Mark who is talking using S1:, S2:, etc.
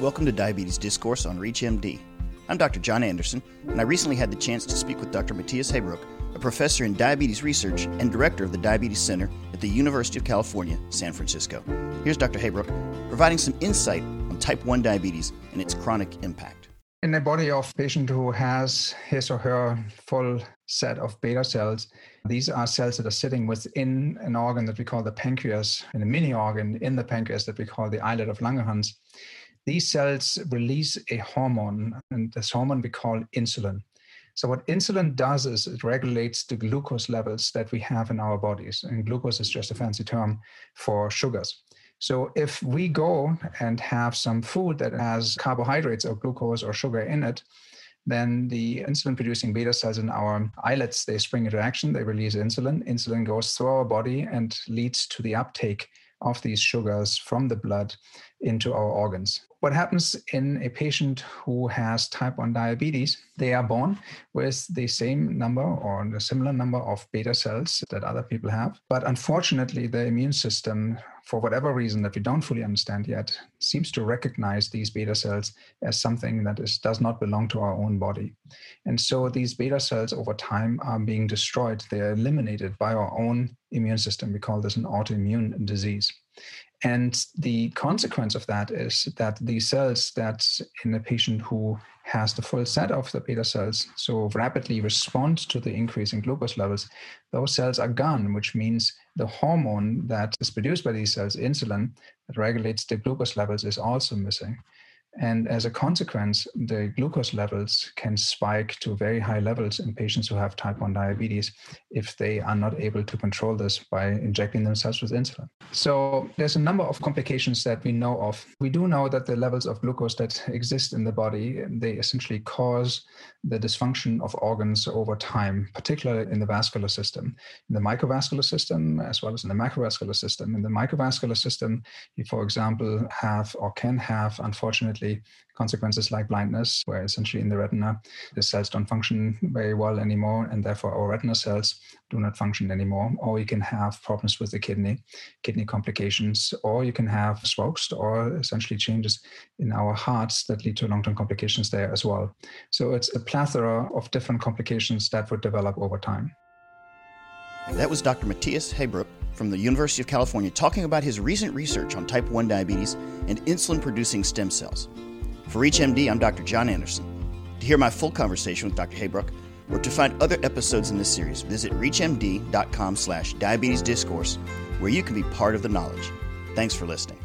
S1: Welcome to Diabetes Discourse on ReachMD. I'm Dr. John Anderson, and I recently had the chance to speak with Dr. Matthias Hebrok, a professor in diabetes research and director of the Diabetes Center at the University of California, San Francisco. Here's Dr. Hebrok providing some insight on type 1 diabetes and its chronic impact.
S2: In the body of patient who has his or her full set of beta cells, these are cells that are sitting within an organ that we call the pancreas, in a mini organ in the pancreas that we call the islet of Langerhans these cells release a hormone, and this hormone we call insulin. So, what insulin does is it regulates the glucose levels that we have in our bodies. And glucose is just a fancy term for sugars. So, if we go and have some food that has carbohydrates or glucose or sugar in it, then the insulin producing beta cells in our islets they spring into action they release insulin insulin goes through our body and leads to the uptake of these sugars from the blood into our organs. What happens in a patient who has type 1 diabetes? They are born with the same number or a similar number of beta cells that other people have. But unfortunately, the immune system, for whatever reason that we don't fully understand yet, seems to recognize these beta cells as something that is, does not belong to our own body. And so these beta cells over time are being destroyed. They are eliminated by our own immune system. We call this an autoimmune disease. And the consequence of that is that the cells that in a patient who has the full set of the beta cells so rapidly respond to the increase in glucose levels, those cells are gone, which means the hormone that is produced by these cells, insulin, that regulates the glucose levels, is also missing. And as a consequence, the glucose levels can spike to very high levels in patients who have type 1 diabetes if they are not able to control this by injecting themselves with insulin. So there's a number of complications that we know of. We do know that the levels of glucose that exist in the body, they essentially cause the dysfunction of organs over time, particularly in the vascular system, in the microvascular system, as well as in the macrovascular system. In the microvascular system, you, for example, have or can have, unfortunately, consequences like blindness, where essentially in the retina, the cells don't function very well anymore, and therefore our retina cells do not function anymore. Or you can have problems with the kidney, kidney complications, or you can have strokes or essentially changes in our hearts that lead to long term complications there as well. So it's a plethora of different complications that would develop over time.
S1: That was Dr. Matthias Hebrok from the University of California talking about his recent research on type 1 diabetes and insulin producing stem cells. For ReachMD, I'm Dr. John Anderson. To hear my full conversation with Dr. Hebrok or to find other episodes in this series, visit reachmd.com slash diabetes discourse, where you can be part of the knowledge. Thanks for listening.